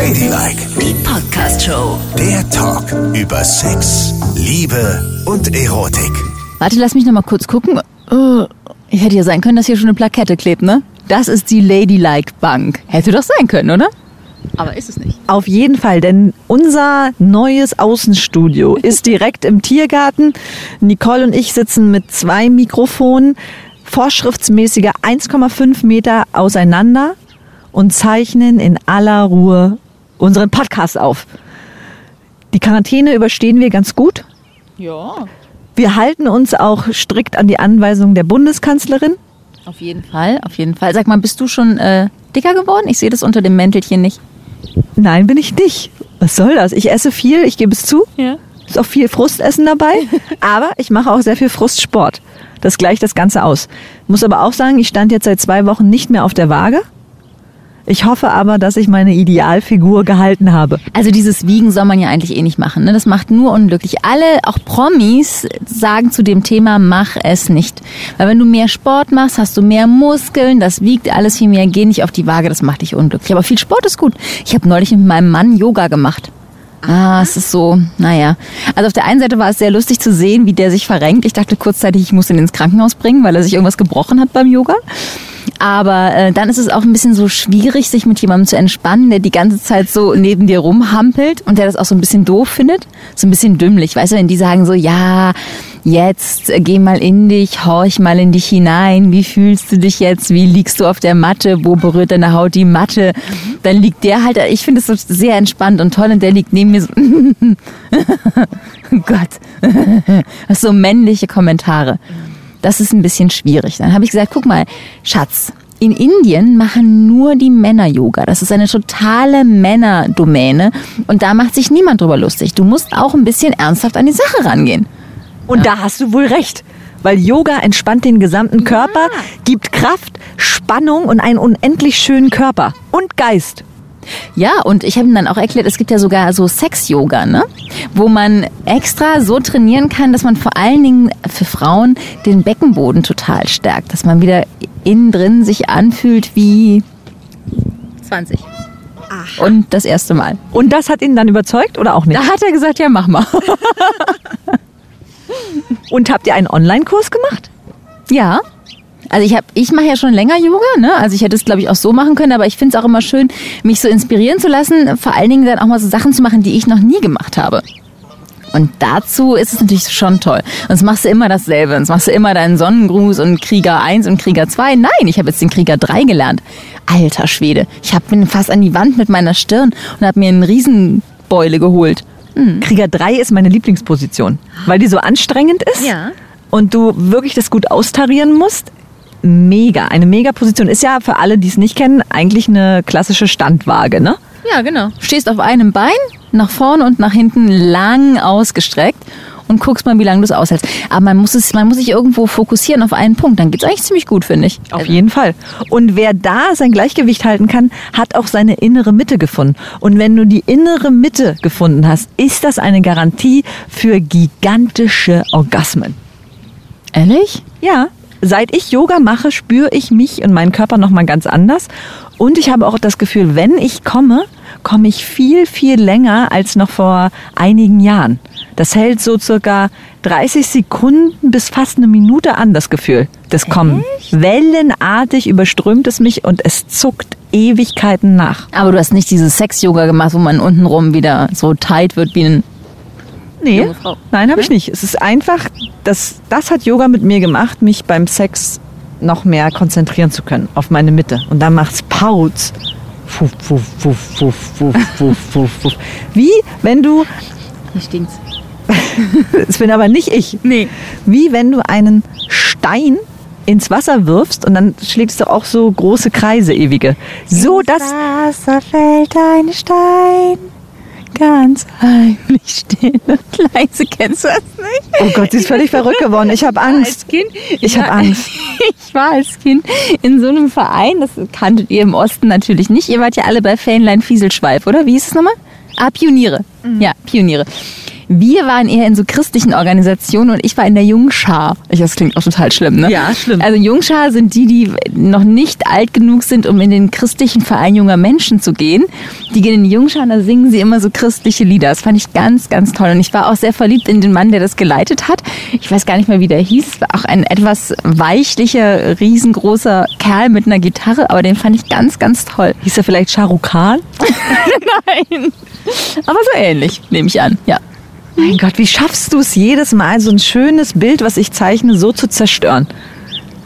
Ladylike, Die Podcast-Show. der Talk über Sex, Liebe und Erotik. Warte, lass mich noch mal kurz gucken. Oh, hätte ja sein können, dass hier schon eine Plakette klebt, ne? Das ist die Ladylike Bank. Hätte doch sein können, oder? Aber ist es nicht. Auf jeden Fall, denn unser neues Außenstudio ist direkt im Tiergarten. Nicole und ich sitzen mit zwei Mikrofonen, vorschriftsmäßige 1,5 Meter auseinander und zeichnen in aller Ruhe unseren Podcast auf. Die Quarantäne überstehen wir ganz gut. Ja. Wir halten uns auch strikt an die Anweisungen der Bundeskanzlerin. Auf jeden Fall, auf jeden Fall. Sag mal, bist du schon äh, dicker geworden? Ich sehe das unter dem Mäntelchen nicht. Nein, bin ich nicht. Was soll das? Ich esse viel, ich gebe es zu. Ja. Ist auch viel Frustessen dabei, aber ich mache auch sehr viel Frustsport. Das gleicht das Ganze aus. Muss aber auch sagen, ich stand jetzt seit zwei Wochen nicht mehr auf der Waage. Ich hoffe aber, dass ich meine Idealfigur gehalten habe. Also dieses Wiegen soll man ja eigentlich eh nicht machen. Ne? Das macht nur unglücklich. Alle, auch Promis, sagen zu dem Thema, mach es nicht. Weil wenn du mehr Sport machst, hast du mehr Muskeln, das wiegt alles viel mehr, geh nicht auf die Waage, das macht dich unglücklich. Aber viel Sport ist gut. Ich habe neulich mit meinem Mann Yoga gemacht. Ah, es ist so, naja. Also auf der einen Seite war es sehr lustig zu sehen, wie der sich verrenkt. Ich dachte kurzzeitig, ich muss ihn ins Krankenhaus bringen, weil er sich irgendwas gebrochen hat beim Yoga. Aber äh, dann ist es auch ein bisschen so schwierig, sich mit jemandem zu entspannen, der die ganze Zeit so neben dir rumhampelt und der das auch so ein bisschen doof findet. So ein bisschen dümmlich. Weißt du, wenn die sagen so, ja, jetzt äh, geh mal in dich, horch mal in dich hinein. Wie fühlst du dich jetzt? Wie liegst du auf der Matte? Wo berührt deine Haut die Matte? Dann liegt der halt, ich finde es so sehr entspannt und toll und der liegt neben mir so, Gott, das so männliche Kommentare. Das ist ein bisschen schwierig. Dann habe ich gesagt, guck mal, Schatz, in Indien machen nur die Männer Yoga. Das ist eine totale Männerdomäne und da macht sich niemand drüber lustig. Du musst auch ein bisschen ernsthaft an die Sache rangehen. Und da hast du wohl recht. Weil Yoga entspannt den gesamten Körper, gibt Kraft, Spannung und einen unendlich schönen Körper. Und Geist. Ja, und ich habe ihm dann auch erklärt, es gibt ja sogar so Sex-Yoga, ne? wo man extra so trainieren kann, dass man vor allen Dingen für Frauen den Beckenboden total stärkt, dass man wieder innen drin sich anfühlt wie 20. Und das erste Mal. Und das hat ihn dann überzeugt oder auch nicht? Da hat er gesagt, ja, mach mal. Und habt ihr einen Online-Kurs gemacht? Ja. Also ich habe, ich mache ja schon länger Yoga, ne? Also ich hätte es, glaube ich, auch so machen können, aber ich finde es auch immer schön, mich so inspirieren zu lassen, vor allen Dingen dann auch mal so Sachen zu machen, die ich noch nie gemacht habe. Und dazu ist es natürlich schon toll. Und Sonst machst du immer dasselbe. Sonst machst du immer deinen Sonnengruß und Krieger 1 und Krieger 2. Nein, ich habe jetzt den Krieger 3 gelernt. Alter Schwede. Ich hab, bin fast an die Wand mit meiner Stirn und habe mir einen Riesenbeule geholt. Krieger 3 ist meine Lieblingsposition, weil die so anstrengend ist Ja. und du wirklich das gut austarieren musst. Mega, eine mega Position. Ist ja für alle, die es nicht kennen, eigentlich eine klassische Standwaage, ne? Ja, genau. Stehst auf einem Bein, nach vorne und nach hinten lang ausgestreckt und guckst mal, wie lange du es aushältst. Aber man muss, es, man muss sich irgendwo fokussieren auf einen Punkt. Dann geht's eigentlich ziemlich gut, finde ich. Auf jeden Fall. Und wer da sein Gleichgewicht halten kann, hat auch seine innere Mitte gefunden. Und wenn du die innere Mitte gefunden hast, ist das eine Garantie für gigantische Orgasmen. Ehrlich? Ja, seit ich Yoga mache, spüre ich mich und meinen Körper nochmal ganz anders. Und ich habe auch das Gefühl, wenn ich komme, komme ich viel, viel länger als noch vor einigen Jahren. Das hält so circa 30 Sekunden bis fast eine Minute an, das Gefühl. Das Kommen. Wellenartig überströmt es mich und es zuckt Ewigkeiten nach. Aber du hast nicht dieses Sex-Yoga gemacht, wo man untenrum wieder so tight wird wie ein... Nee, nein, habe ich nicht. Es ist einfach, das, das hat Yoga mit mir gemacht, mich beim Sex noch mehr konzentrieren zu können auf meine Mitte. Und dann macht's Pauz. Fuff, fuff, fuff, fuff, fuff, fuff, fuff, fuff. Wie wenn du, Hier stinkt's. es bin aber nicht ich, Nee. wie wenn du einen Stein ins Wasser wirfst und dann schlägt es doch auch so große Kreise, ewige. So das. Wasser fällt ein Stein, ganz heimlich stehen und leise. Kennst du das nicht? Oh Gott, sie ist völlig verrückt geworden. Ich habe Angst. Als Kind? Ich hab Angst. Ich war als Kind in so einem Verein, das kanntet ihr im Osten natürlich nicht. Ihr wart ja alle bei Fähnlein Fieselschweif, oder? Wie hieß es nochmal? Ah, Pioniere. Ja, Pioniere. Wir waren eher in so christlichen Organisationen und ich war in der Jungschar. Ich, das klingt auch total schlimm, ne? Ja, schlimm. Also Jungschar sind die, die noch nicht alt genug sind, um in den christlichen Verein junger Menschen zu gehen. Die gehen in die Jungschar und da singen sie immer so christliche Lieder. Das fand ich ganz, ganz toll. Und ich war auch sehr verliebt in den Mann, der das geleitet hat. Ich weiß gar nicht mehr, wie der hieß. Es war auch ein etwas weichlicher, riesengroßer Kerl mit einer Gitarre, aber den fand ich ganz, ganz toll. Hieß er vielleicht Shah Rukh Khan? Nein. Aber so ähnlich, nehme ich an, ja. Mein Gott, wie schaffst du es jedes Mal, so ein schönes Bild, was ich zeichne, so zu zerstören?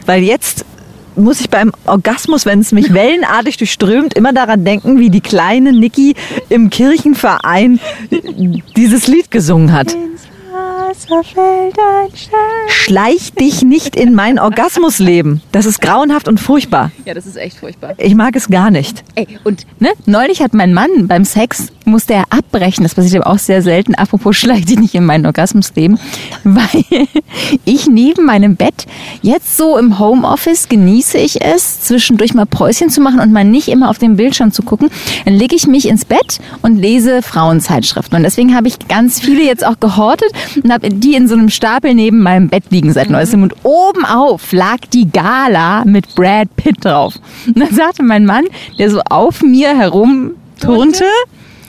Weil jetzt muss ich beim Orgasmus, wenn es mich wellenartig durchströmt, immer daran denken, wie die kleine Niki im Kirchenverein dieses Lied gesungen hat. Schleich dich nicht in mein Orgasmusleben. Das ist grauenhaft und furchtbar. Ja, das ist echt furchtbar. Ich mag es gar nicht. Ey, und ne, neulich hat mein Mann beim Sex, musste er abbrechen, das passiert aber auch sehr selten, apropos schleich dich nicht in mein Orgasmusleben, weil ich neben meinem Bett jetzt so im Homeoffice genieße ich es, zwischendurch mal Päuschen zu machen und mal nicht immer auf den Bildschirm zu gucken. Dann lege ich mich ins Bett und lese Frauenzeitschriften. Und deswegen habe ich ganz viele jetzt auch gehortet und habe die in so einem Stapel neben meinem Bett liegen seit neuestem. Und oben auf lag die Gala mit Brad Pitt drauf. Und dann sagte mein Mann, der so auf mir herumturnte,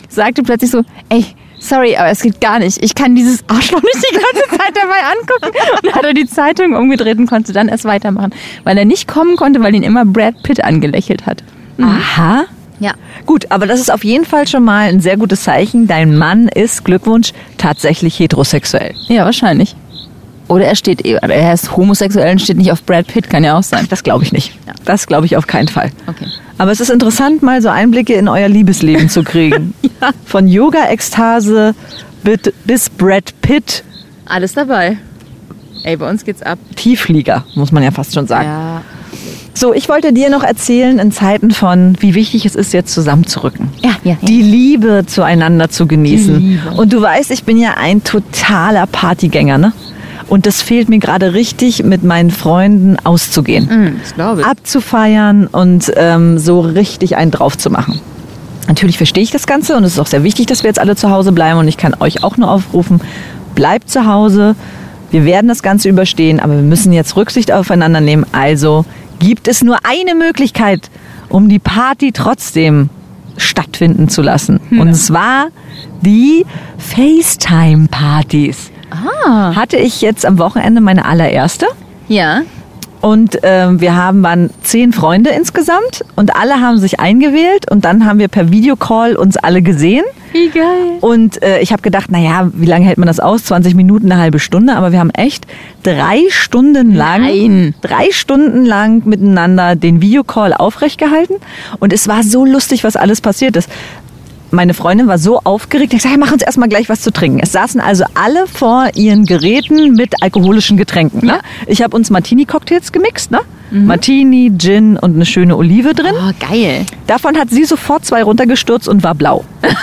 sagte plötzlich so, ey, sorry, aber es geht gar nicht. Ich kann dieses Arschloch nicht die ganze Zeit dabei angucken. Und hat er die Zeitung umgedreht und konnte dann erst weitermachen, weil er nicht kommen konnte, weil ihn immer Brad Pitt angelächelt hat. Aha. Ja. Gut, aber das ist auf jeden Fall schon mal ein sehr gutes Zeichen. Dein Mann ist, Glückwunsch, tatsächlich heterosexuell. Ja, wahrscheinlich. Oder er steht, eh- er ist homosexuell und steht nicht auf Brad Pitt, kann ja auch sein. Das glaube ich nicht. Das glaube ich auf keinen Fall. Okay. Aber es ist interessant, mal so Einblicke in euer Liebesleben zu kriegen. Von Yoga-Ekstase bis Brad Pitt, Alles dabei. Ey, bei uns geht's ab. Tiefflieger, muss man ja fast schon sagen. Ja. So, ich wollte dir noch erzählen in Zeiten von, wie wichtig es ist, jetzt zusammenzurücken. Ja, ja, ja. Die Liebe zueinander zu genießen. Und du weißt, ich bin ja ein totaler Partygänger, ne? Und das fehlt mir gerade richtig, mit meinen Freunden auszugehen. Hm, das glaube ich. abzufeiern und ähm, so richtig einen drauf zu machen. Natürlich verstehe ich das Ganze und es ist auch sehr wichtig, dass wir jetzt alle zu Hause bleiben und ich kann euch auch nur aufrufen, bleibt zu Hause. Wir werden das Ganze überstehen, aber wir müssen jetzt Rücksicht aufeinander nehmen. Also gibt es nur eine Möglichkeit, um die Party trotzdem stattfinden zu lassen. Und zwar die FaceTime-Partys. Ah. Hatte ich jetzt am Wochenende meine allererste. Ja. Und ähm, wir haben waren zehn Freunde insgesamt und alle haben sich eingewählt und dann haben wir per Videocall uns alle gesehen. Wie geil. Und äh, ich habe gedacht, naja, wie lange hält man das aus? 20 Minuten, eine halbe Stunde. Aber wir haben echt drei Stunden lang, Nein. drei Stunden lang miteinander den Videocall aufrecht gehalten. Und es war so lustig, was alles passiert ist. Meine Freundin war so aufgeregt, ich sagte, hey, mach uns erstmal gleich was zu trinken. Es saßen also alle vor ihren Geräten mit alkoholischen Getränken. Ne? Ja. Ich habe uns Martini-Cocktails gemixt, ne? Martini, Gin und eine schöne Olive drin. Oh, geil. Davon hat sie sofort zwei runtergestürzt und war blau.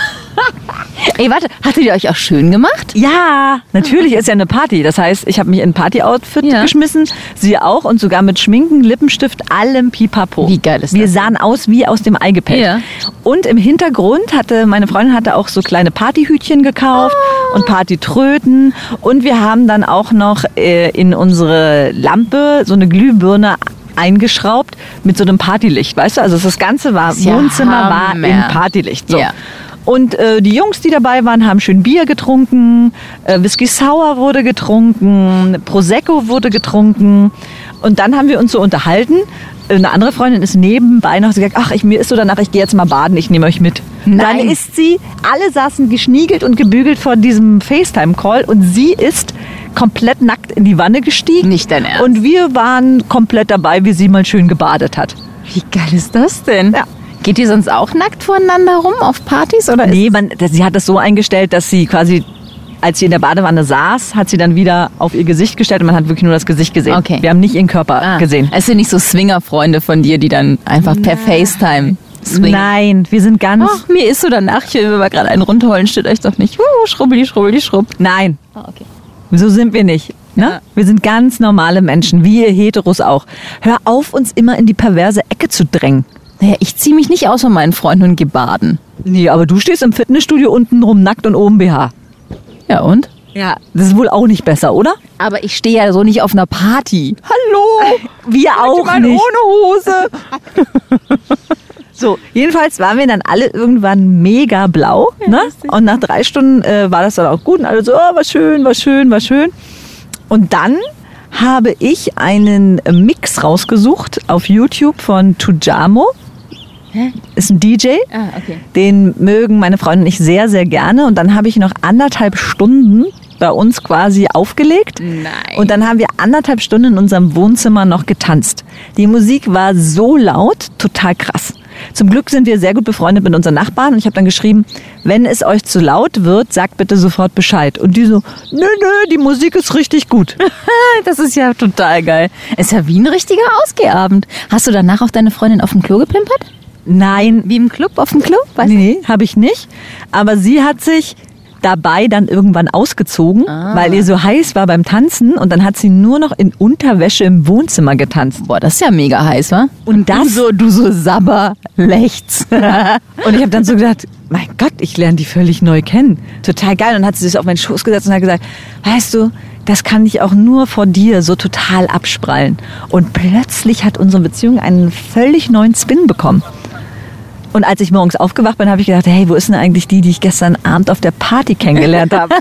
Ey, warte, hattet ihr euch auch schön gemacht? Ja, natürlich ist ja eine Party. Das heißt, ich habe mich in ein Party-Outfit Ja. geschmissen, sie auch und sogar mit Schminken, Lippenstift, allem Pipapo. Wie geil ist Wir das? sahen aus wie aus dem Ei gepellt. Ja. Und im Hintergrund hatte meine Freundin hatte auch so kleine Partyhütchen gekauft Ah. und Partytröten und wir haben dann auch noch äh, in unsere Lampe so eine Glühbirne eingeschraubt mit so einem Partylicht, weißt du? Also das Ganze war ja Wohnzimmer war Hammer. in Partylicht. So. Ja. Und äh, die Jungs, die dabei waren, haben schön Bier getrunken, äh, Whisky Sour wurde getrunken, Prosecco wurde getrunken. Und dann haben wir uns so unterhalten. Eine andere Freundin ist nebenbei noch gesagt, ach, ich, mir ist so danach, ich gehe jetzt mal baden, ich nehme euch mit. Nein. Dann ist sie, alle saßen geschniegelt und gebügelt vor diesem FaceTime-Call und sie ist komplett nackt in die Wanne gestiegen. Nicht dein Ernst. Und wir waren komplett dabei, wie sie mal schön gebadet hat. Wie geil ist das denn? Ja. Geht ihr sonst auch nackt voneinander rum auf Partys? Oder Nee, man, sie hat das so eingestellt, dass sie quasi, als sie in der Badewanne saß, hat sie dann wieder auf ihr Gesicht gestellt und man hat wirklich nur das Gesicht gesehen. Okay. Wir haben nicht ihren Körper Ah, gesehen. Es sind nicht so Swinger-Freunde von dir, die dann einfach per FaceTime swingen. Nein, wir sind ganz. Ach, mir ist so danach, ich will mir mal gerade einen runterholen, steht euch doch nicht. Uh, schrubbeli, schrubbeli, schrubb. Nein, Ah, okay. so sind wir nicht. Ne? Ja. Wir sind ganz normale Menschen, wie ihr Heteros auch. Hör auf, uns immer in die perverse Ecke zu drängen. Naja, ich ziehe mich nicht aus von meinen Freunden und geh baden. Nee, aber du stehst im Fitnessstudio unten rum nackt und oben BH. Ja, und? Ja, das ist wohl auch nicht besser, oder? Aber ich stehe ja so nicht auf einer Party. Hallo! Wir auch mal nicht. ohne Hose. So, jedenfalls waren wir dann alle irgendwann mega blau. ne? Und nach drei Stunden äh, war das dann auch gut. Und alle so, oh, war schön, war schön, war schön. Und dann habe ich einen Mix rausgesucht auf YouTube von Tujamo. Ist ein DJ. Ah, okay. Den mögen meine Freunde und ich sehr, sehr gerne. Und dann habe ich noch anderthalb Stunden bei uns quasi aufgelegt. Nein. Und dann haben wir anderthalb Stunden in unserem Wohnzimmer noch getanzt. Die Musik war so laut, total krass. Zum Glück sind wir sehr gut befreundet mit unseren Nachbarn und ich habe dann geschrieben, wenn es euch zu laut wird, sagt bitte sofort Bescheid. Und die so, nö, nö, die Musik ist richtig gut. Das ist ja total geil. Ist ja wie ein richtiger Ausgehabend. Hast du danach auch deine Freundin auf dem Klo gepimpert? Nein, Wie im Club, auf dem Klo? Weißt du? nee, habe ich nicht. Aber sie hat sich dabei dann irgendwann ausgezogen, weil ihr so heiß war beim Tanzen und dann hat sie nur noch in Unterwäsche im Wohnzimmer getanzt. Boah, das ist ja mega heiß, wa? Und das- Du so, du so sabber, lechts. Und ich habe dann so gedacht, mein Gott, ich lerne die völlig neu kennen. Total geil. Und dann hat sie sich auf meinen Schoß gesetzt und hat gesagt, weißt du, das kann ich auch nur vor dir so total absprallen. Und plötzlich hat unsere Beziehung einen völlig neuen Spin bekommen. Und als ich morgens aufgewacht bin, habe ich gedacht, hey, wo ist denn eigentlich die, die ich gestern Abend auf der Party kennengelernt habe?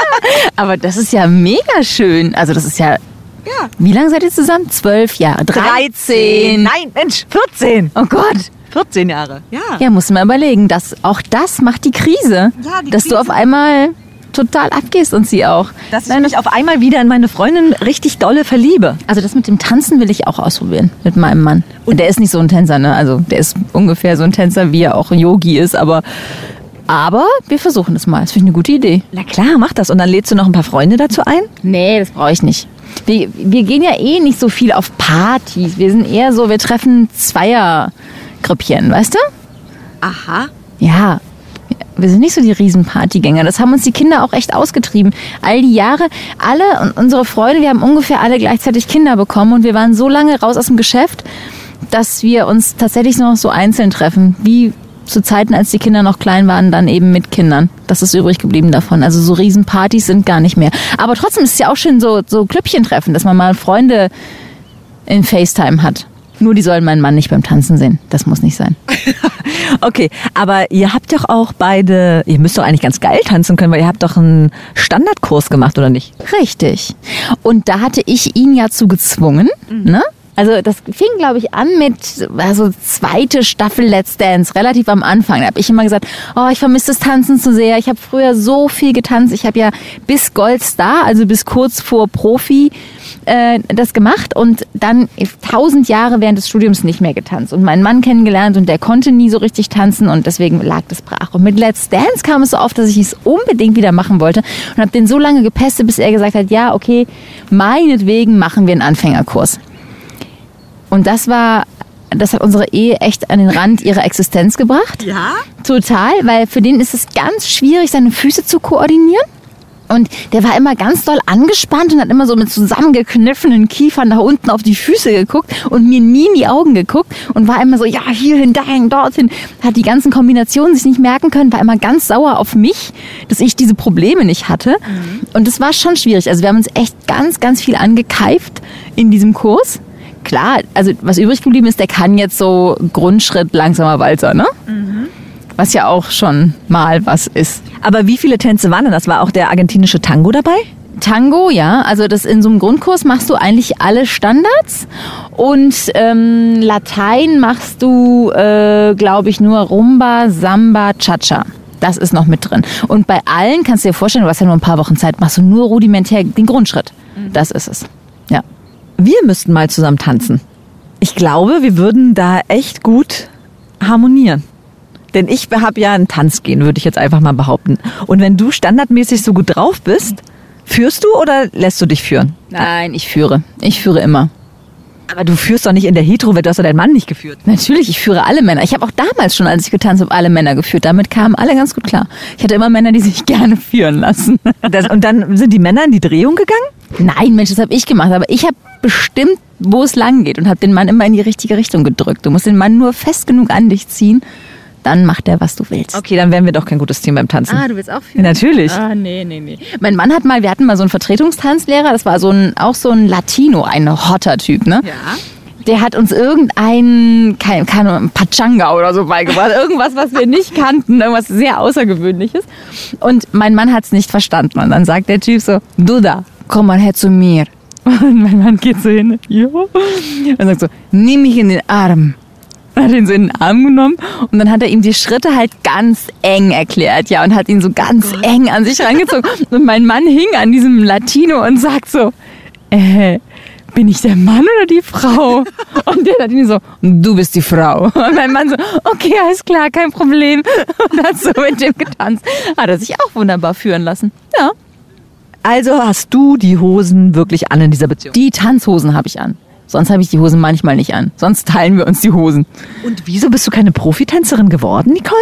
Aber das ist ja mega schön. Also das ist ja... Ja. Wie lange seid ihr zusammen? Zwölf Jahre. 13. Nein, Mensch, 14. Oh Gott. 14 Jahre. Ja. Ja, musst du mal überlegen. Das, auch das macht die Krise. Ja, die dass Krise. du auf einmal total abgehst und sie auch. Dass ich Nein, mich auf einmal wieder in meine Freundin richtig dolle verliebe. Also das mit dem Tanzen will ich auch ausprobieren mit meinem Mann. Und der ist nicht so ein Tänzer, ne? Also der ist ungefähr so ein Tänzer, wie er auch Yogi ist, aber aber wir versuchen es mal. Das finde ich eine gute Idee. Na klar, mach das. Und dann lädst du noch ein paar Freunde dazu ein? Nee, das brauche ich nicht. Wir, wir gehen ja eh nicht so viel auf Partys. Wir sind eher so, wir treffen Zweiergrüppchen, weißt du? Aha. Ja, wir sind nicht so die Riesenpartygänger. Das haben uns die Kinder auch echt ausgetrieben. All die Jahre, alle und unsere Freunde, wir haben ungefähr alle gleichzeitig Kinder bekommen und wir waren so lange raus aus dem Geschäft, dass wir uns tatsächlich noch so einzeln treffen, wie zu Zeiten, als die Kinder noch klein waren, dann eben mit Kindern. Das ist übrig geblieben davon. Also so Riesenpartys sind gar nicht mehr. Aber trotzdem ist es ja auch schön so, so Klüppchen treffen, dass man mal Freunde in FaceTime hat. Nur die sollen meinen Mann nicht beim Tanzen sehen. Das muss nicht sein. Okay, aber ihr habt doch auch beide, ihr müsst doch eigentlich ganz geil tanzen können, weil ihr habt doch einen Standardkurs gemacht, oder nicht? Richtig. Und da hatte ich ihn ja zu gezwungen, ne? Also das fing, glaube ich, an mit also zweite Staffel Let's Dance, relativ am Anfang. Da habe ich immer gesagt, oh, ich vermisse das Tanzen zu sehr. Ich habe früher so viel getanzt. Ich habe ja bis Goldstar, also bis kurz vor Profi, äh, das gemacht und dann tausend Jahre während des Studiums nicht mehr getanzt und meinen Mann kennengelernt und der konnte nie so richtig tanzen und deswegen lag das brach. Und mit Let's Dance kam es so oft, dass ich es unbedingt wieder machen wollte und habe den so lange gepestet, bis er gesagt hat, ja, okay, meinetwegen machen wir einen Anfängerkurs. Und das war, das hat unsere Ehe echt an den Rand ihrer Existenz gebracht. Ja? Total, weil für den ist es ganz schwierig, seine Füße zu koordinieren. Und der war immer ganz doll angespannt und hat immer so mit zusammengekniffenen Kiefern nach unten auf die Füße geguckt und mir nie in die Augen geguckt und war immer so, ja, hierhin, dahin, dorthin. Hat die ganzen Kombinationen sich nicht merken können, war immer ganz sauer auf mich, dass ich diese Probleme nicht hatte. Und das war schon schwierig. Also wir haben uns echt ganz, ganz viel angekeift in diesem Kurs. Klar, also was übrig geblieben ist, der kann jetzt so Grundschritt langsamer Walzer, ne? Was ja auch schon mal was ist. Aber wie viele Tänze waren denn das? War auch der argentinische Tango dabei? Tango, ja, also das in so einem Grundkurs machst du eigentlich alle Standards und ähm, Latein machst du, äh, glaube ich, nur Rumba, Samba, Cha-Cha. Das ist noch mit drin. Und bei allen kannst du dir vorstellen, du hast ja nur ein paar Wochen Zeit, machst du nur rudimentär den Grundschritt. Das ist es. Ja. Wir müssten mal zusammen tanzen. Ich glaube, wir würden da echt gut harmonieren. Denn ich habe ja ein Tanzgehen, würde ich jetzt einfach mal behaupten. Und wenn du standardmäßig so gut drauf bist, führst du oder lässt du dich führen? Nein, ich führe. Ich führe immer. Aber du führst doch nicht in der Hetero, du hast doch deinen Mann nicht geführt. Natürlich, ich führe alle Männer. Ich habe auch damals schon, als ich getanzt habe, alle Männer geführt. Damit kamen alle ganz gut klar. Ich hatte immer Männer, die sich gerne führen lassen. Das, und dann sind die Männer in die Drehung gegangen? Nein, Mensch, das habe ich gemacht. Aber ich habe bestimmt, wo es lang geht und habe den Mann immer in die richtige Richtung gedrückt. Du musst den Mann nur fest genug an dich ziehen, dann macht er, was du willst. Okay, dann wären wir doch kein gutes Team beim Tanzen. Ah, du willst auch Ja, natürlich. Ah, nee, nee, nee. Mein Mann hat mal, wir hatten mal so einen Vertretungstanzlehrer, das war so ein, auch so ein Latino, ein hotter Typ, ne? Ja. Der hat uns irgendein, kein, keine Ahnung, Pachanga oder so beigebracht. Irgendwas, was wir nicht kannten, irgendwas sehr Außergewöhnliches. Und mein Mann hat es nicht verstanden. Und dann sagt der Typ so, Duda, komm mal her zu mir. Und mein Mann geht so hin, jo. Und sagt so, nimm mich in den Arm. Und hat ihn so in den Arm genommen und dann hat er ihm die Schritte halt ganz eng erklärt, ja, und hat ihn so ganz eng an sich rangezogen. Und mein Mann hing an diesem Latino und sagt so, äh, bin ich der Mann oder die Frau? Und der Latino so, du bist die Frau. Und mein Mann so, okay, alles klar, kein Problem. Und hat so mit dem getanzt. Hat er sich auch wunderbar führen lassen. Ja. Also hast du die Hosen wirklich an in dieser Beziehung. Die Tanzhosen habe ich an. Sonst habe ich die Hosen manchmal nicht an. Sonst teilen wir uns die Hosen. Und wieso bist du keine Profitänzerin geworden, Nicole?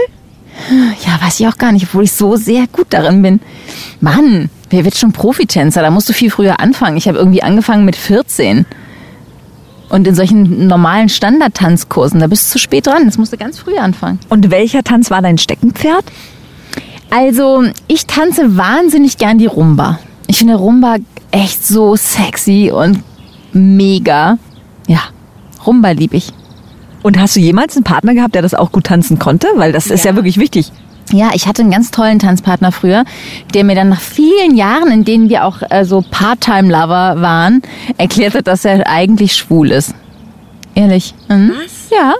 Ja, weiß ich auch gar nicht, obwohl ich so sehr gut darin bin. Mann, wer wird schon Profitänzer? Da musst du viel früher anfangen. Ich habe irgendwie angefangen mit 14. Und in solchen normalen Standardtanzkursen, da bist du zu spät dran. Das musst du ganz früh anfangen. Und welcher Tanz war dein Steckenpferd? Also, ich tanze wahnsinnig gern die Rumba. Ich finde Rumba echt so sexy und mega. Ja, Rumba lieb ich. Und hast du jemals einen Partner gehabt, der das auch gut tanzen konnte? Weil das ist ja Ja. wirklich wichtig. Ja, ich hatte einen ganz tollen Tanzpartner früher, der mir dann nach vielen Jahren, in denen wir auch äh, so Part-Time-Lover waren, erklärt hat, dass er eigentlich schwul ist. Ehrlich. Mhm. Ja.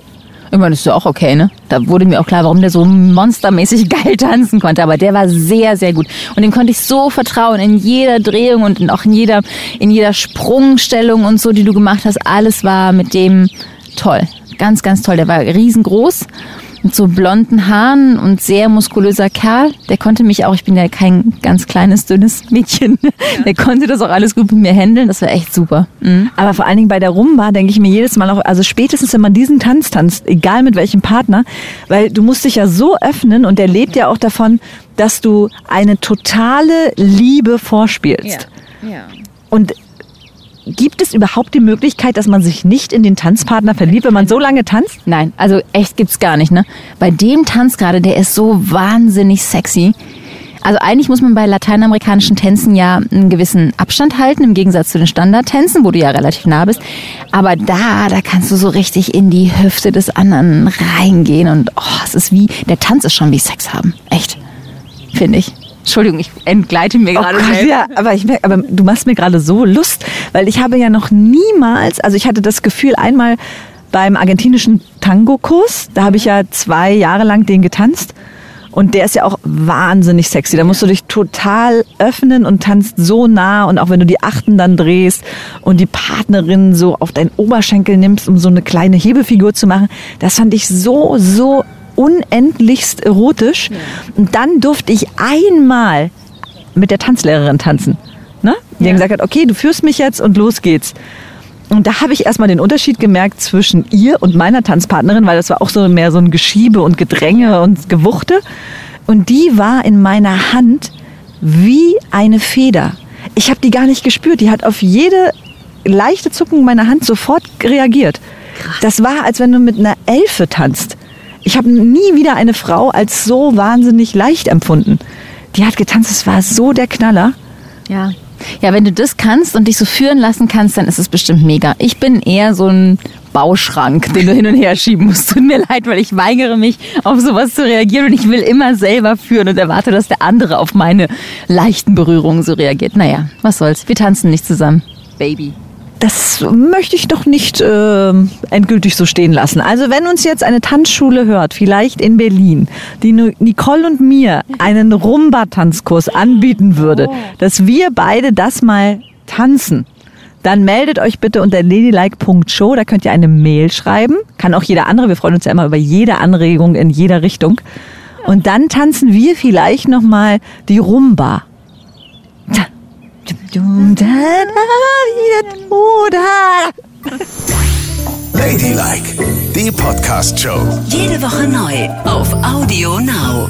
Ich meine, das ist ja auch okay, ne? Da wurde mir auch klar, warum der so monstermäßig geil tanzen konnte. Aber der war sehr, sehr gut. Und dem konnte ich so vertrauen in jeder Drehung und in- auch in jeder, in jeder Sprungstellung und so, die du gemacht hast. Alles war mit dem toll. Ganz, ganz toll. Der war riesengroß mit so blonden Haaren und sehr muskulöser Kerl. Der konnte mich auch, ich bin ja kein ganz kleines, dünnes Mädchen. Der konnte das auch alles gut mit mir handeln. Das war echt super. Mhm. Aber vor allen Dingen bei der Rumba denke ich mir jedes Mal auch, also spätestens wenn man diesen Tanz tanzt, egal mit welchem Partner, weil du musst dich ja so öffnen und der lebt ja auch davon, dass du eine totale Liebe vorspielst. ja. Und gibt es überhaupt die Möglichkeit, dass man sich nicht in den Tanzpartner verliebt, wenn man so lange tanzt? Nein, also echt gibt's gar nicht, ne? Bei dem Tanz gerade, der ist so wahnsinnig sexy. Also eigentlich muss man bei lateinamerikanischen Tänzen ja einen gewissen Abstand halten, im Gegensatz zu den Standardtänzen, wo du ja relativ nah bist. Aber da, da kannst du so richtig in die Hüfte des anderen reingehen und oh, es ist wie, der Tanz ist schon wie Sex haben. Echt. Finde ich. Entschuldigung, ich entgleite mir gerade Oh Gott, ja, aber ich merke, aber du machst mir gerade so Lust, weil ich habe ja noch niemals, also ich hatte das Gefühl einmal beim argentinischen Tango-Kurs, da habe ich ja zwei Jahre lang den getanzt. Und der ist ja auch wahnsinnig sexy. Da musst du dich total öffnen und tanzt so nah. Und auch wenn du die Achten dann drehst und die Partnerin so auf deinen Oberschenkel nimmst, um so eine kleine Hebefigur zu machen, das fand ich so, so unendlichst erotisch. Und dann durfte ich einmal mit der Tanzlehrerin tanzen. Ne? Die Ja. gesagt hat, okay, du führst mich jetzt und los geht's. Und da habe ich erstmal den Unterschied gemerkt zwischen ihr und meiner Tanzpartnerin, weil das war auch so mehr so ein Geschiebe und Gedränge und Gewuchte. Und die war in meiner Hand wie eine Feder. Ich habe die gar nicht gespürt. Die hat auf jede leichte Zuckung meiner Hand sofort reagiert. Das war, als wenn du mit einer Elfe tanzt. Ich habe nie wieder eine Frau als so wahnsinnig leicht empfunden. Die hat getanzt, es war so der Knaller. Ja. Ja, wenn du das kannst und dich so führen lassen kannst, dann ist es bestimmt mega. Ich bin eher so ein Bauschrank, den du hin und her schieben musst. Tut mir leid, weil ich weigere mich, auf sowas zu reagieren und ich will immer selber führen und erwarte, dass der andere auf meine leichten Berührungen so reagiert. Naja, was soll's. Wir tanzen nicht zusammen. Baby. Das möchte ich doch nicht äh, endgültig so stehen lassen. Also wenn uns jetzt eine Tanzschule hört, vielleicht in Berlin, die Nicole und mir einen Rumba-Tanzkurs anbieten würde, dass wir beide das mal tanzen, dann meldet euch bitte unter ladylike.show. Da könnt ihr eine Mail schreiben. Kann auch jeder andere. Wir freuen uns ja immer über jede Anregung in jeder Richtung. Und dann tanzen wir vielleicht noch mal die Rumba. Ladylike, die Podcast-Show. Jede Woche neu auf Audio Now.